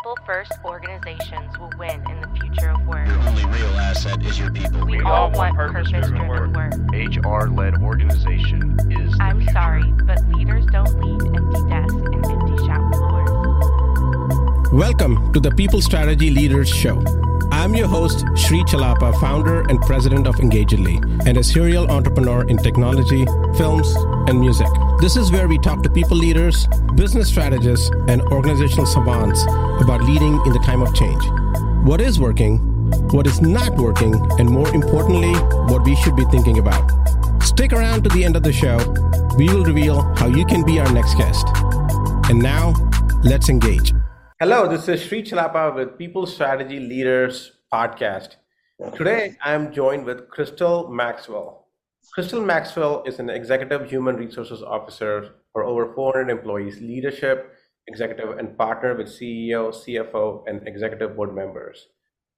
People first organizations will win in the future of work. Your only real asset is your people. We, We all all want want purpose-driven purpose-driven work. HR led organization is. I'm future. sorry, but leaders don't lead empty desks and empty shop floors. Welcome to the People Strategy Leaders Show. I'm your host, Sri Chellappa, founder and president of Engagedly, and a serial entrepreneur in technology, films, and music. This is where we talk to people leaders, business strategists, and organizational savants about leading in the time of change. What is working, what is not working, and more importantly, what we should be thinking about. Stick around to the end of the show. We will reveal how you can be our next guest. And now, let's engage. Hello, this is Sri Chellappa with People Strategy Leaders Podcast. Today, I'm joined with Christal Maxwell. Christal Maxwell is an executive human resources officer for over 400 employees, leadership, executive, and partner with CEO, CFO, and executive board members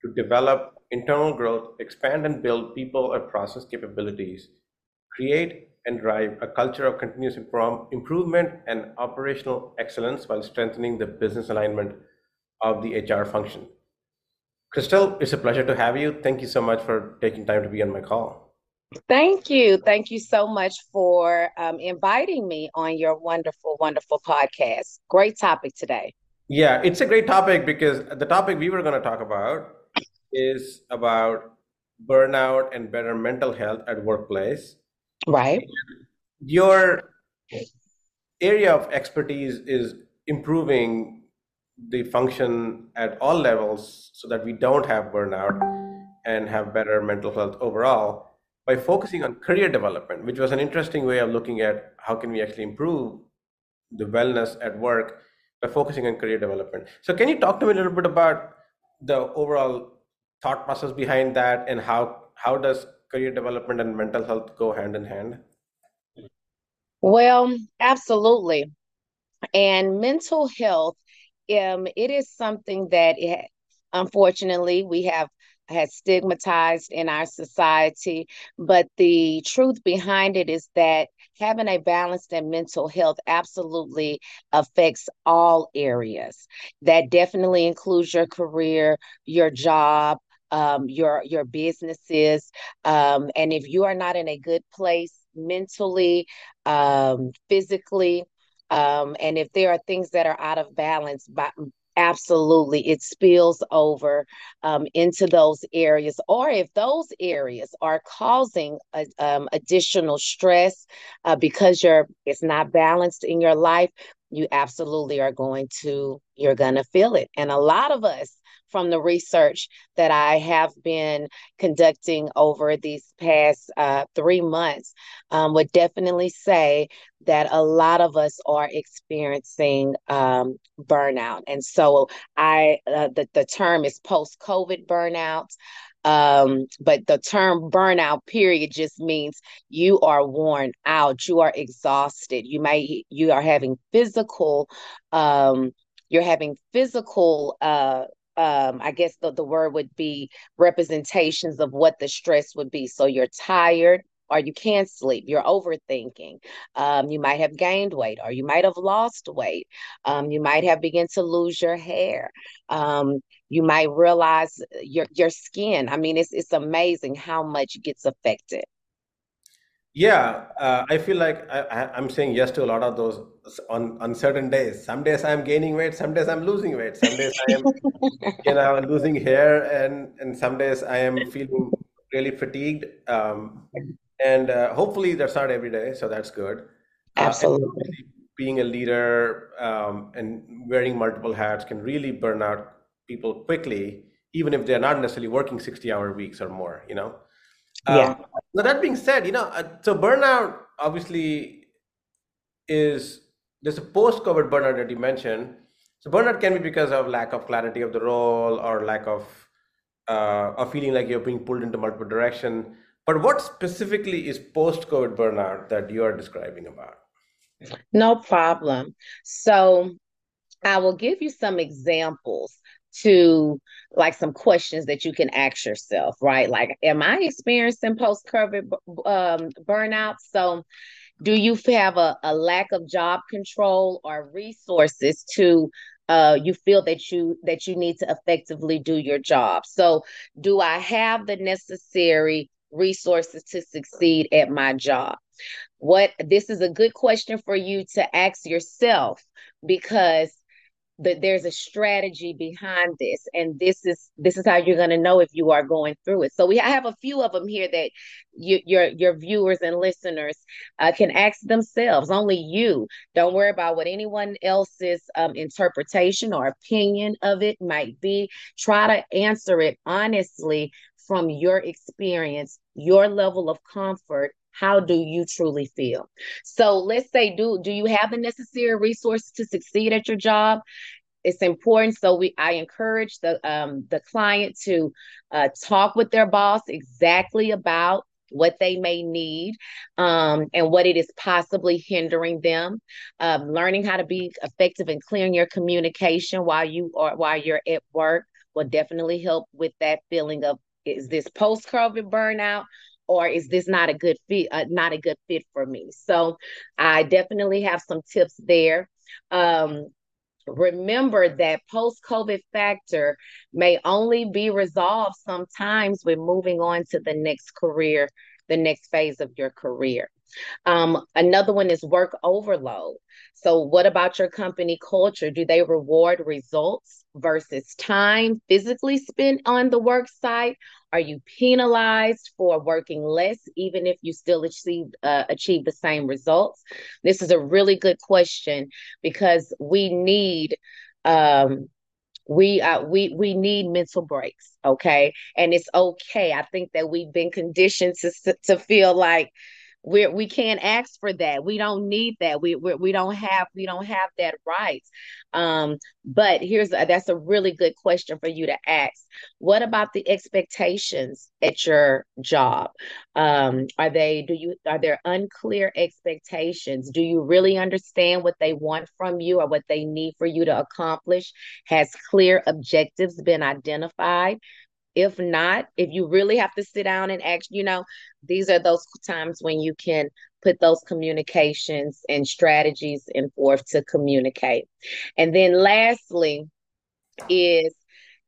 to develop internal growth, expand and build people and process capabilities, create and drive a culture of continuous improvement and operational excellence while strengthening the business alignment of the HR function. Christal, it's a pleasure to have you. Thank you so much for taking time to be on my call. Thank you. Thank you so much for um, inviting me on your wonderful, wonderful podcast. Great topic today. Yeah, it's a great topic because the topic we were going to talk about is about burnout and better mental health at workplace. Right. Your area of expertise is improving the function at all levels so that we don't have burnout and have better mental health overall by focusing on career development, which was an interesting way of looking at how can we actually improve the wellness at work by focusing on career development. So can you talk to me a little bit about the overall thought process behind that and how how does career development and mental health go hand in hand? Well, absolutely. And mental health, um, it is something that it, unfortunately we have has stigmatized in our society. But the truth behind it is that having a balanced and mental health absolutely affects all areas. That definitely includes your career, your job, um, your your businesses, um, and if you are not in a good place mentally, um, physically, um, and if there are things that are out of balance, by, absolutely. It spills over um, into those areas or if those areas are causing a, um, additional stress uh, because you're it's not balanced in your life you absolutely are going to you're going to feel it. And a lot of us from the research that I have been conducting over these past uh, three months um, would definitely say that a lot of us are experiencing um, burnout. And so I uh, the, the term is post-COVID burnout. Um, but the term burnout period just means you are worn out, you are exhausted, you may you are having physical um you're having physical uh um i guess the, the word would be representations of what the stress would be. So you're tired or you can't sleep you're overthinking. Um, you might have gained weight or you might have lost weight. Um, you might have begun to lose your hair. Um, you might realize your your skin. I mean it's it's amazing how much gets affected Yeah, uh, I feel like I, I, I'm saying yes to a lot of those on, on certain days. Some days I'm gaining weight, some days I'm losing weight, some days I am, you know, losing hair, and and some days I am feeling really fatigued. Um, and uh, hopefully that's not every day, so that's good. Uh, absolutely obviously being a leader um, and wearing multiple hats can really burn out people quickly, even if they're not necessarily working 60 hour weeks or more, you know. Yeah Um, now that being said, you know, uh, so burnout obviously is there's a post-COVID burnout that you mentioned. So burnout can be because of lack of clarity of the role or lack of uh, or feeling like you're being pulled into multiple direction. But what specifically is post-COVID burnout that you are describing about? no problem so I will give you some examples to like some questions that you can ask yourself, right? Like, am I experiencing post COVID um, burnout? So, do you have a, a lack of job control or resources to uh, you feel that you that you need to effectively do your job. So, do I have the necessary resources to succeed at my job? What this is a good question for you to ask yourself because that there's a strategy behind this and this is this is how you're going to know if you are going through it. So we have a few of them here that you, your your viewers and listeners uh, can ask themselves only you. Don't worry about what anyone else's um, interpretation or opinion of it might be. Try to answer it honestly from your experience your level of comfort how do you truly feel? So let's say do do you have the necessary resources to succeed at your job? It's important so we i encourage the um the client to uh, talk with their boss exactly about what they may need um, and what it is possibly hindering them um, learning how to be effective and clear in your communication while you are while you're at work will definitely help with that feeling of is this post covid burnout or is this not a good fit uh, not a good fit for me? So i definitely have some tips there. Um, remember that post covid factor may only be resolved sometimes with moving on to the next career the next phase of your career um, another one is work overload. So, what about your company culture? Do they reward results versus time physically spent on the work site? Are you penalized for working less, even if you still achieve uh, achieve the same results? This is a really good question because we need um, we uh, we we need mental breaks okay and it's okay i think that we've been conditioned to to feel like we we can't ask for that. We don't need that. We we, we don't have we don't have that right. Um but here's a, that's a really good question for you to ask. What about the expectations at your job? Um are they do you are there unclear expectations? Do you really understand what they want from you or what they need for you to accomplish? Has clear objectives been identified if not, if you really have to sit down and act, you know, these are those times when you can put those communications and strategies in forth to communicate. And then lastly is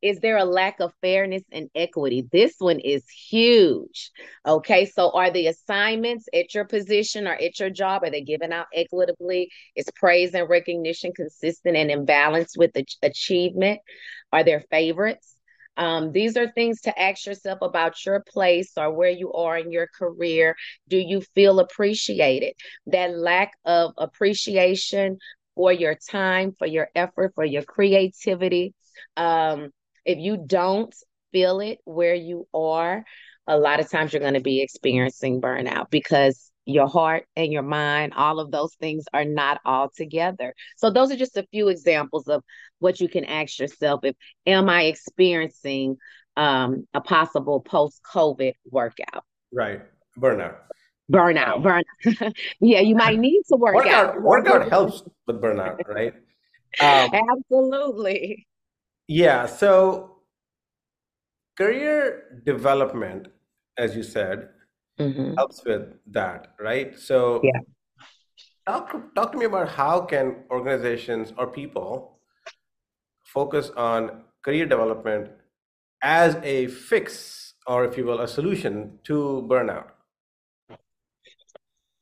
is there a lack of fairness and equity? This one is huge. Okay, so are the assignments at your position or at your job are they given out equitably? Is praise and recognition consistent and in balance with the achievement? Are there favorites? Um, these are things to ask yourself about your place or where you are in your career. Do you feel appreciated? That lack of appreciation for your time, for your effort, for your creativity. Um, if you don't feel it where you are, a lot of times you're going to be experiencing burnout because your heart and your mind, all of those things are not all together. So those are just a few examples of what you can ask yourself if am I experiencing um, a possible post-COVID workout? Right. Burnout. Burnout, burnout. yeah, you might need to work workout, out. Workout helps with burnout, right? Um, Absolutely. Yeah. So, career development, as you said, mm-hmm. helps with that, right? So, yeah. Talk, talk to me about how can organizations or people focus on career development as a fix or if you will a solution to burnout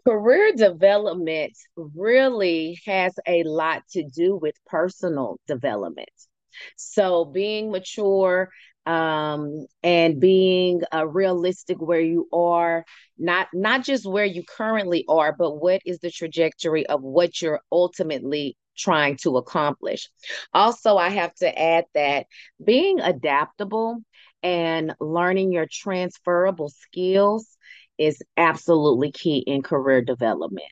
career development really has a lot to do with personal development so being mature um, and being uh, realistic where you are not not just where you currently are but what is the trajectory of what you're ultimately trying to accomplish. Also i have to add that being adaptable and learning your transferable skills is absolutely key in career development.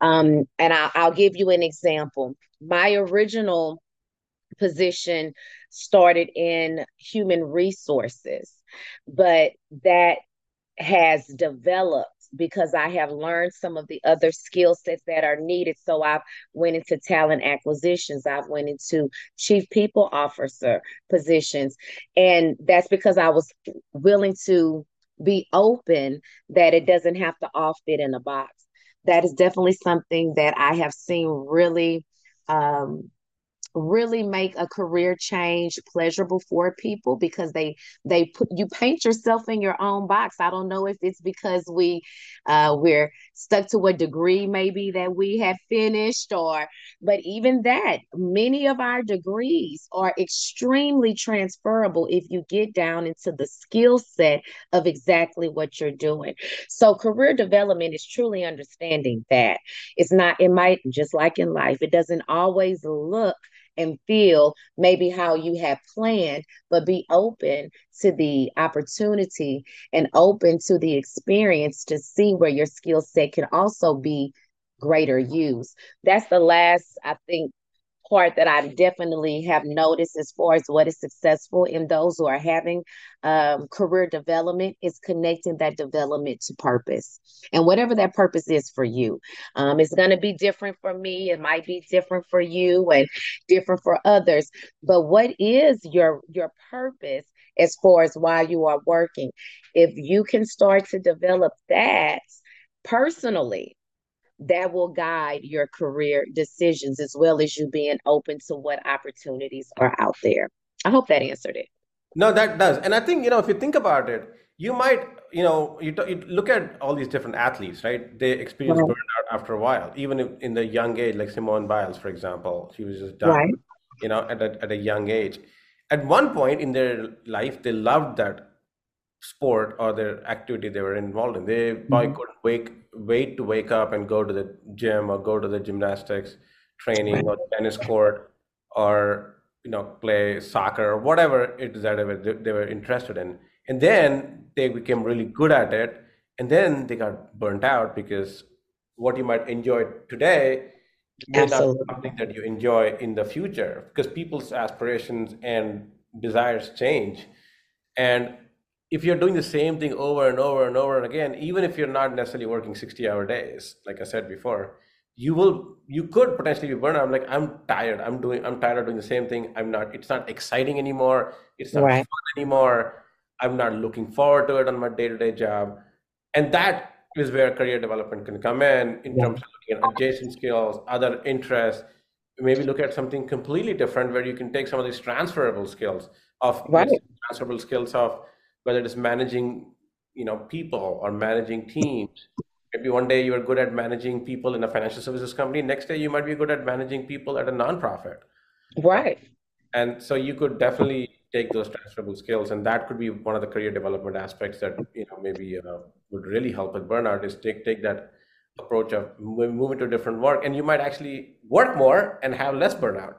Um, and I'll, I'll give you an example. My original position started in human resources, but that has developed because I have learned some of the other skill sets that are needed. So I've went into talent acquisitions. I've went into chief people officer positions. And that's because I was willing to be open that it doesn't have to all fit in a box. That is definitely something that I have seen really um, really make a career change pleasurable for people because they they put you paint yourself in your own box. I don't know if it's because we uh we're stuck to a degree maybe that we have finished or but even that many of our degrees are extremely transferable if you get down into the skill set of exactly what you're doing. So career development is truly understanding that. It's not it might just like in life it doesn't always look and feel maybe how you have planned, but be open to the opportunity and open to the experience to see where your skill set can also be greater use. That's the last, I think, part that I definitely have noticed as far as what is successful in those who are having um, career development is connecting that development to purpose and whatever that purpose is for you. Um, it's going to be different for me. It might be different for you and different for others. But what is your your purpose as far as why you are working? If you can start to develop that personally that will guide your career decisions as well as you being open to what opportunities are out there. I hope that answered it. No, that does. And I think, you know, if you think about it, you might, you know, you, you look at all these different athletes, right? They experience right. burnout after a while, even if in the young age, like Simone Biles, for example, she was just done, right. you know, at a, at a young age. At one point in their life, they loved that sport or their activity they were involved in. They probably mm-hmm. couldn't wake wait to wake up and go to the gym or go to the gymnastics training or tennis court or you know play soccer or whatever it is that they were, they were interested in. And then they became really good at it, and then they got burnt out because what you might enjoy today may Absolutely. not something that you enjoy in the future because people's aspirations and desires change and if you're doing the same thing over and over and over and again, even if you're not necessarily working 60 hour days, like I said before, you will you could potentially be burned out. I'm like, I'm tired. I'm doing I'm tired of doing the same thing. I'm not, it's not exciting anymore. It's not right. fun anymore. I'm not looking forward to it on my day-to-day job. And that is where career development can come in, in yeah. terms of looking at adjacent skills, other interests, maybe look at something completely different where you can take some of these transferable skills of right. transferable skills of whether it is managing you know people or managing teams. Maybe one day you are good at managing people in a financial services company. Next day you might be good at managing people at a nonprofit. Right. And so you could definitely take those transferable skills and that could be one of the career development aspects that you know maybe uh, would really help with burnout is take take that approach of moving to different work. And you might actually work more and have less burnout.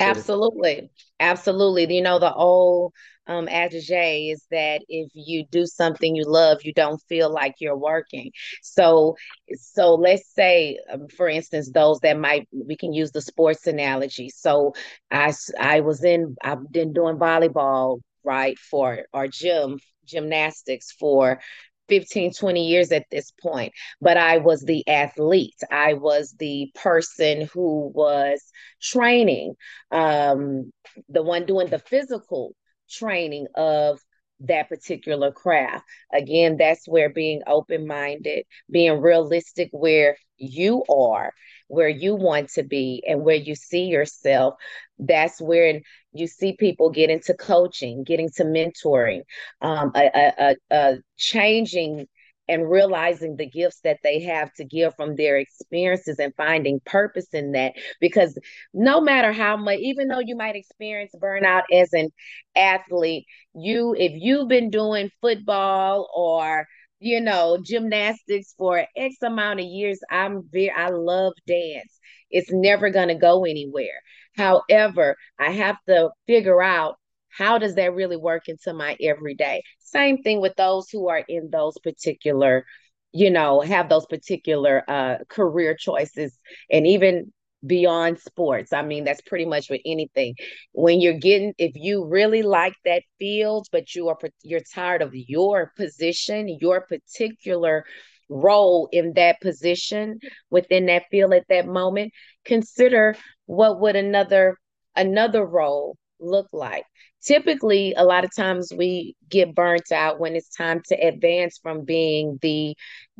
Absolutely. Absolutely. You know, the old um, adage is that if you do something you love, you don't feel like you're working. So, so let's say, um, for instance, those that might, we can use the sports analogy. So I, I was in, I've been doing volleyball, right, for our gym, gymnastics for 15, 20 years at this point, but I was the athlete. I was the person who was training, um, the one doing the physical training of that particular craft. Again, that's where being open minded, being realistic where you are, where you want to be, and where you see yourself. That's where you see people get into coaching, getting to mentoring, um, a, a, a changing and realizing the gifts that they have to give from their experiences and finding purpose in that. Because no matter how much even though you might experience burnout as an athlete you if you've been doing football or you know gymnastics for x amount of years i'm very i love dance. It's never going to go anywhere. However i have to figure out how does that really work into my everyday? Same thing with those who are in those particular you know have those particular uh career choices and even beyond sports. I mean that's pretty much with anything. When you're getting if you really like that field but you are you're tired of your position your particular role in that position within that field at that moment consider what would another another role look like typically a lot of times we get burnt out when it's time to advance from being the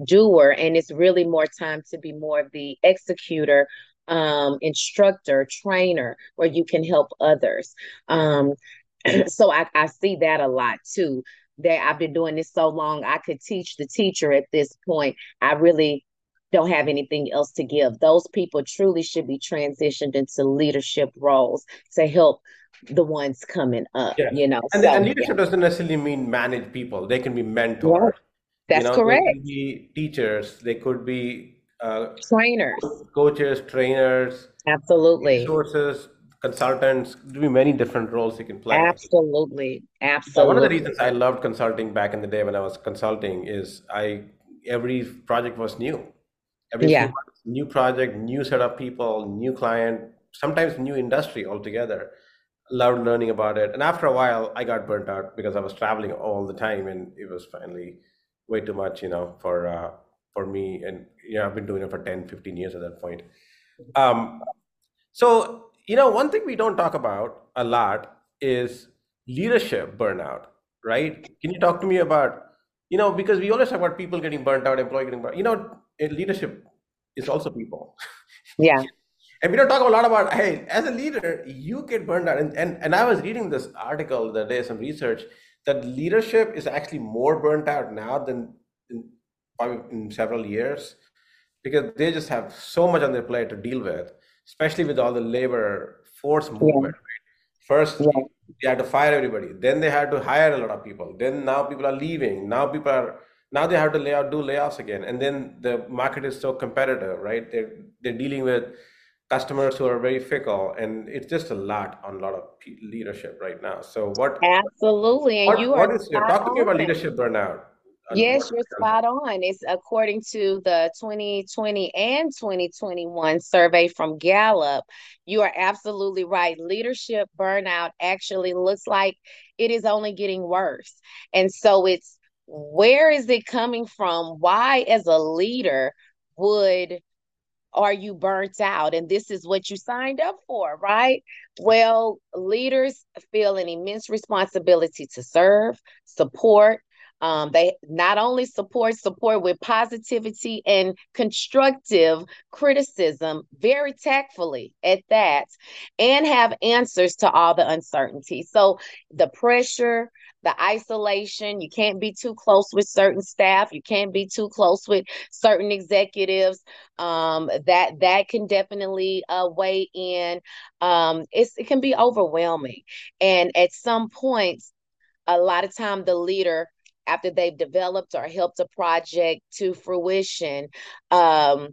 doer and it's really more time to be more of the executor um, instructor, trainer, where you can help others. Um, so I, I see that a lot too. That I've been doing this so long, I could teach the teacher at this point. I really don't have anything else to give. Those people truly should be transitioned into leadership roles to help the ones coming up. Yeah. You know, and, so, and leadership yeah. doesn't necessarily mean manage people. They can be mentors. Yeah. That's you know, correct. They could be teachers. They could be uh, trainers, coaches, trainers. Absolutely. Resources, consultants. There be many different roles you can play. Absolutely, absolutely. So one of the reasons I loved consulting back in the day when I was consulting is I every project was new. Every yeah. new project, new set of people, new client, sometimes new industry altogether. Loved learning about it. And after a while, I got burnt out because I was traveling all the time and it was finally way too much, you know, for uh, for me. And you know, I've been doing it for 10, 15 years at that point. Um, so, you know, one thing we don't talk about a lot is leadership burnout, right? Can you talk to me about, you know, because we always talk about people getting burnt out, employee getting burnt. You know, leadership is also people. Yeah. and we don't talk a lot about hey as a leader you get burned out and, and and i was reading this article the day some research that leadership is actually more burnt out now than in, in several years because they just have so much on their plate to deal with especially with all the labor force movement yeah. right? first yeah. they had to fire everybody then they had to hire a lot of people then now people are leaving now people are now they have to lay out do layoffs again. And then the market is so competitive right? They're they're dealing with customers who are very fickle and it's just a lot on a lot of leadership right now. So what absolutely and what, you what are is, talk to me about leadership burnout. Uh, yes you're spot on. It's according to the 2020 and 2021 survey from gallup. You are absolutely right. Leadership burnout actually looks like it is only getting worse. And so it's where is it coming from why as a leader would are you burnt out? And this is what you signed up for, right? Well, leaders feel an immense responsibility to serve, support. Um, they not only support, support with positivity and constructive criticism, very tactfully at that, and have answers to all the uncertainty. So the pressure, the isolation. You can't be too close with certain staff. You can't be too close with certain executives. Um, that that can definitely uh, weigh in. Um, it can be overwhelming, and at some points, a lot of time the leader after they've developed or helped a project to fruition um,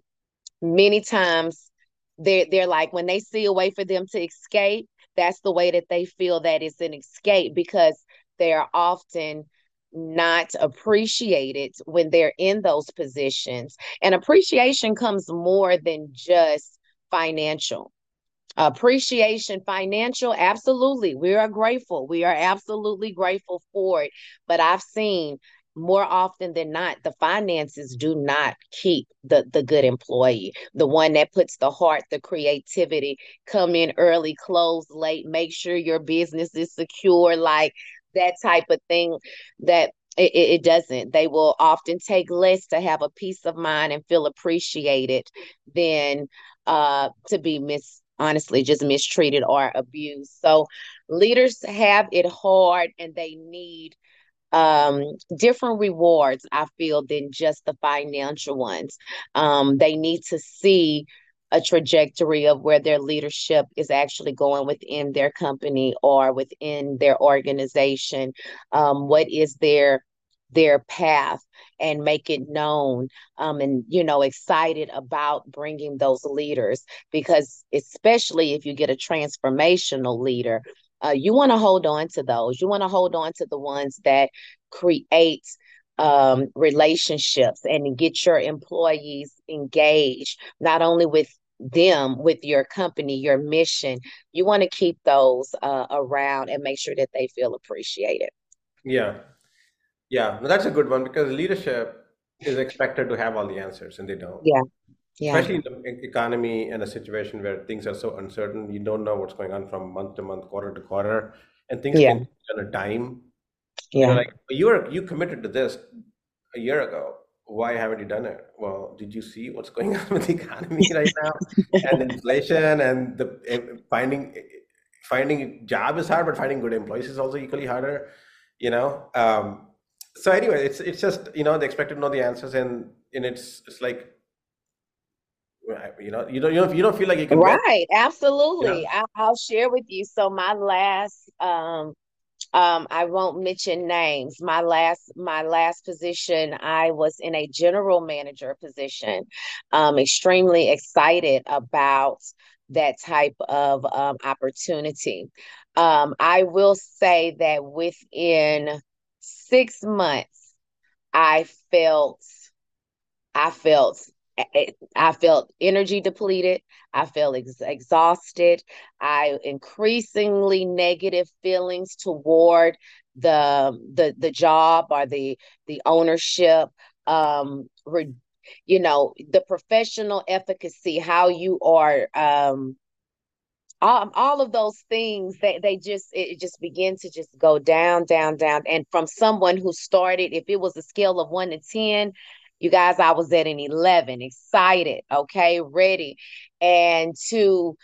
many times they're, they're like when they see a way for them to escape that's the way that they feel that it's an escape because they are often not appreciated when they're in those positions. And appreciation comes more than just financial. Appreciation, financial, absolutely. We are grateful. We are absolutely grateful for it. But I've seen more often than not the finances do not keep the the good employee the one that puts the heart the creativity come in early close late make sure your business is secure like that type of thing that it, it, doesn't. They will often take less to have a peace of mind and feel appreciated than uh, to be mis honestly just mistreated or abused. So leaders have it hard and they need um, different rewards, I feel, than just the financial ones. Um, they need to see a trajectory of where their leadership is actually going within their company or within their organization. Um, what is their their path and make it known um, and you know excited about bringing those leaders because especially if you get a transformational leader uh, you want to hold on to those you want to hold on to the ones that create um, relationships and get your employees engaged not only with them with your company, your mission. You want to keep those uh, around and make sure that they feel appreciated. Yeah. Yeah. Well, that's a good one because leadership is expected to have all the answers and they don't. Yeah. Yeah. Especially in the economy and a situation where things are so uncertain, you don't know what's going on from month to month, quarter to quarter, and things yeah. can on a dime. Yeah. You like you were you committed to this a year ago, why haven't you done it? Well, did you see what's going on with the economy right now and inflation and the eh, finding finding job is hard, but finding good employees is also equally harder. You know. Um, so anyway, it's it's just you know they expect to know the answers and and it's it's like you know you don't you don't, you don't feel like you can right absolutely you know? I'll share with you so my last um um i won't mention names. My last my last position i was in a general manager position. Um extremely excited about that type of um, opportunity. Um i will say that within six months i felt i felt I felt energy depleted. I felt ex- exhausted. I increasingly negative feelings toward the the the job or the the ownership. Um, re, you know, the professional efficacy, how you are. Um, all, all of those things they, they just it just begin to just go down down down and from someone who started if it was a scale of 1 to 10 you guys, I was at an 11, excited, okay, ready. And to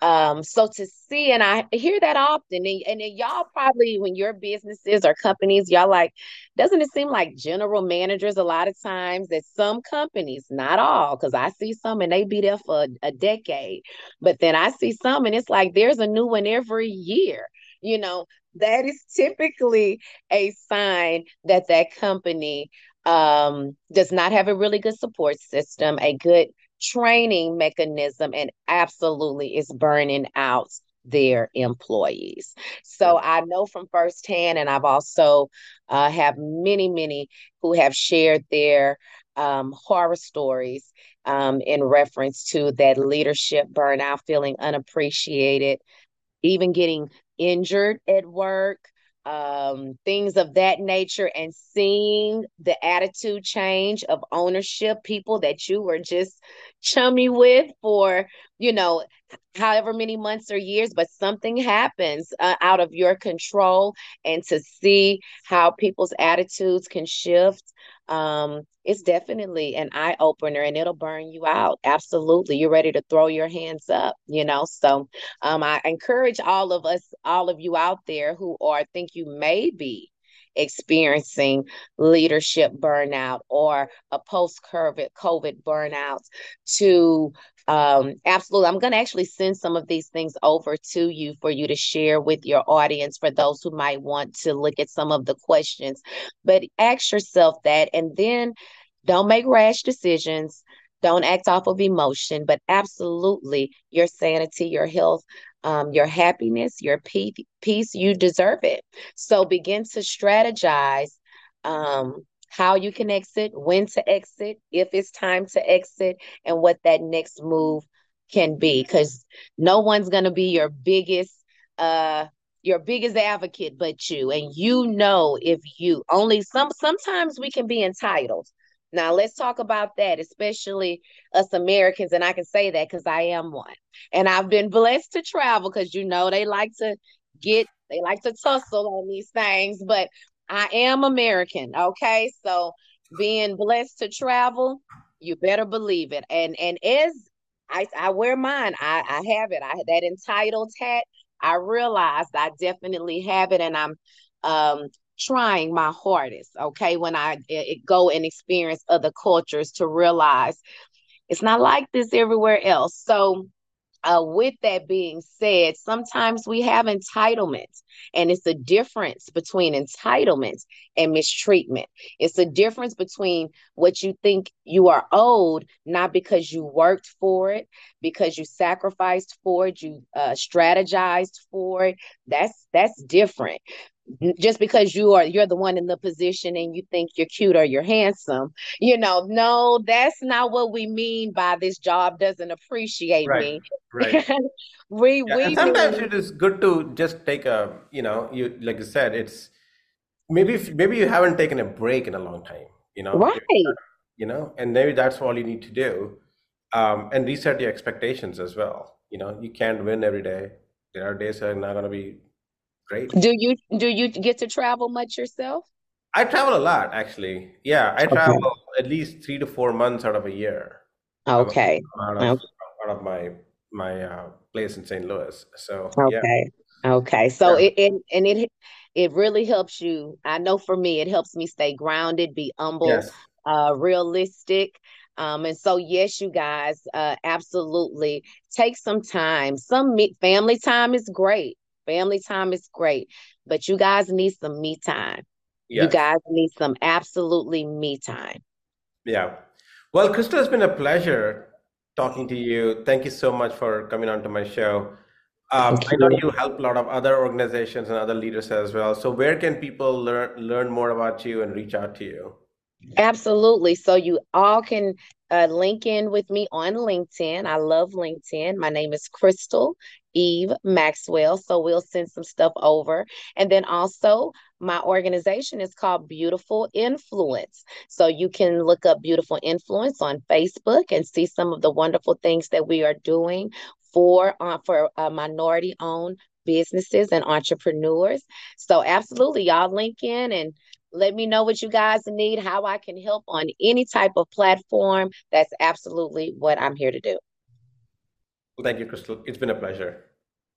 um so to see and i hear that often and, and y'all probably when your businesses or companies y'all like doesn't it seem like general managers a lot of times that some companies not all because i see some and they be there for a, a decade but then i see some and it's like there's a new one every year you know that is typically a sign that that company um, does not have a really good support system, a good training mechanism, and absolutely is burning out their employees. So I know from firsthand, and I've also uh, have many, many who have shared their um, horror stories um, in reference to that leadership burnout, feeling unappreciated, even getting injured at work um, things of that nature and seeing the attitude change of ownership, people that you were just chummy with for, you know, however many months or years, but something happens uh, out of your control, and to see how people's attitudes can shift um, it's definitely an eye opener and it'll burn you out. Absolutely. You're ready to throw your hands up, you know. So um, I encourage all of us, all of you out there who are think you may be experiencing leadership burnout or a post COVID burnout to um, absolutely. I'm going to actually send some of these things over to you for you to share with your audience for those who might want to look at some of the questions. But ask yourself that and then don't make rash decisions. Don't act off of emotion, but absolutely your sanity, your health, um, your happiness, your peace, you deserve it. So begin to strategize um, how you can exit, when to exit, if it's time to exit, and what that next move can be. Because no one's gonna be your biggest uh your biggest advocate but you. And you know if you only some sometimes we can be entitled. Now let's talk about that, especially us Americans, and I can say that because I am one. And I've been blessed to travel because you know they like to get they like to tussle on these things, but I am American. Okay. So being blessed to travel, you better believe it. And and as I, I wear mine, I, I have it. I had that entitled hat. I realized I definitely have it, and I'm um trying my hardest. Okay, when I it, go and experience other cultures to realize it's not like this everywhere else. So uh, with that being said, sometimes we have entitlement, and it's a difference between entitlement and mistreatment. It's a difference between what you think you are owed, not because you worked for it, because you sacrificed for it, you uh, strategized for it. That's that's different just because you are you're the one in the position and you think you're cute or you're handsome you know no that's not what we mean by this job doesn't appreciate right, me. Right we yeah, we sometimes mean... it is good to just take a you know you like you said it's maybe if, maybe you haven't taken a break in a long time you know? Right. You know and maybe that's all you need to do um, and reset your expectations as well. You know you can't win every day. There are days that are not going to be great. Do you do you get to travel much yourself? I travel a lot, actually. Yeah, I travel at least three to four months out of a year. Okay. Out of, Okay. out of my my uh, place in St. Louis. So yeah, Okay. Okay. So Yeah. it, it and it it really helps you. I know for me, it helps me stay grounded, be humble, yes, uh, realistic. Um, and so yes, you guys, uh, absolutely take some time. Some me family time is great. Family time is great, but you guys need some me time. You guys need some absolutely me time. Yeah. Well, Christal, it's been a pleasure talking to you. Thank you so much for coming on to my show. Um, I know you. you help a lot of other organizations and other leaders as well. So where can people learn learn more about you and reach out to you? Absolutely. So you all can uh, link in with me on LinkedIn. I love LinkedIn. My name is Christal Eve Maxwell. So we'll send some stuff over. And then also, my organization is called Beautiful Influence. So you can look up Beautiful Influence on Facebook and see some of the wonderful things that we are doing for uh, for uh, minority owned businesses and entrepreneurs. So absolutely, y'all link in and let me know what you guys need, how I can help on any type of platform. That's absolutely what I'm here to do. Well, thank you, Christal. It's been a pleasure.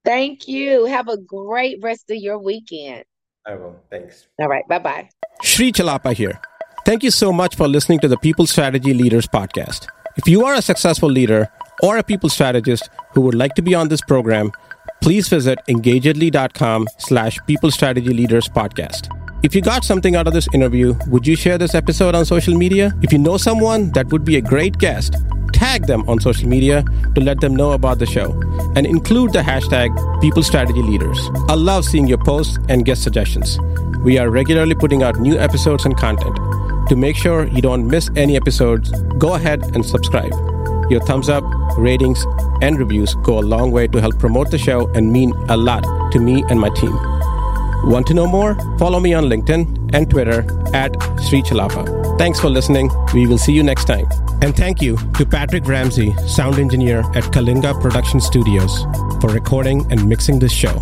Thank you. Have a great rest of your weekend. I will. Thanks. All right. Bye bye. Sri Chellappa here. Thank you so much for listening to the People Strategy Leaders podcast. If you are a successful leader or a people strategist who would like to be on this program, please visit engagedly.com slash people strategy leaders podcast. If you got something out of this interview, would you share this episode on social media? If you know someone that would be a great guest, tag them on social media to let them know about the show and include the hashtag People Strategy Leaders. I love seeing your posts and guest suggestions. We are regularly putting out new episodes and content. To make sure you don't miss any episodes, go ahead and subscribe. Your thumbs up, ratings, and reviews go a long way to help promote the show and mean a lot to me and my team. Want to know more? Follow me on LinkedIn and Twitter at Sri Chellappa. Thanks for listening. We will see you next time. And thank you to Patrick Ramsey, sound engineer at Kalinga Production Studios, for recording and mixing this show.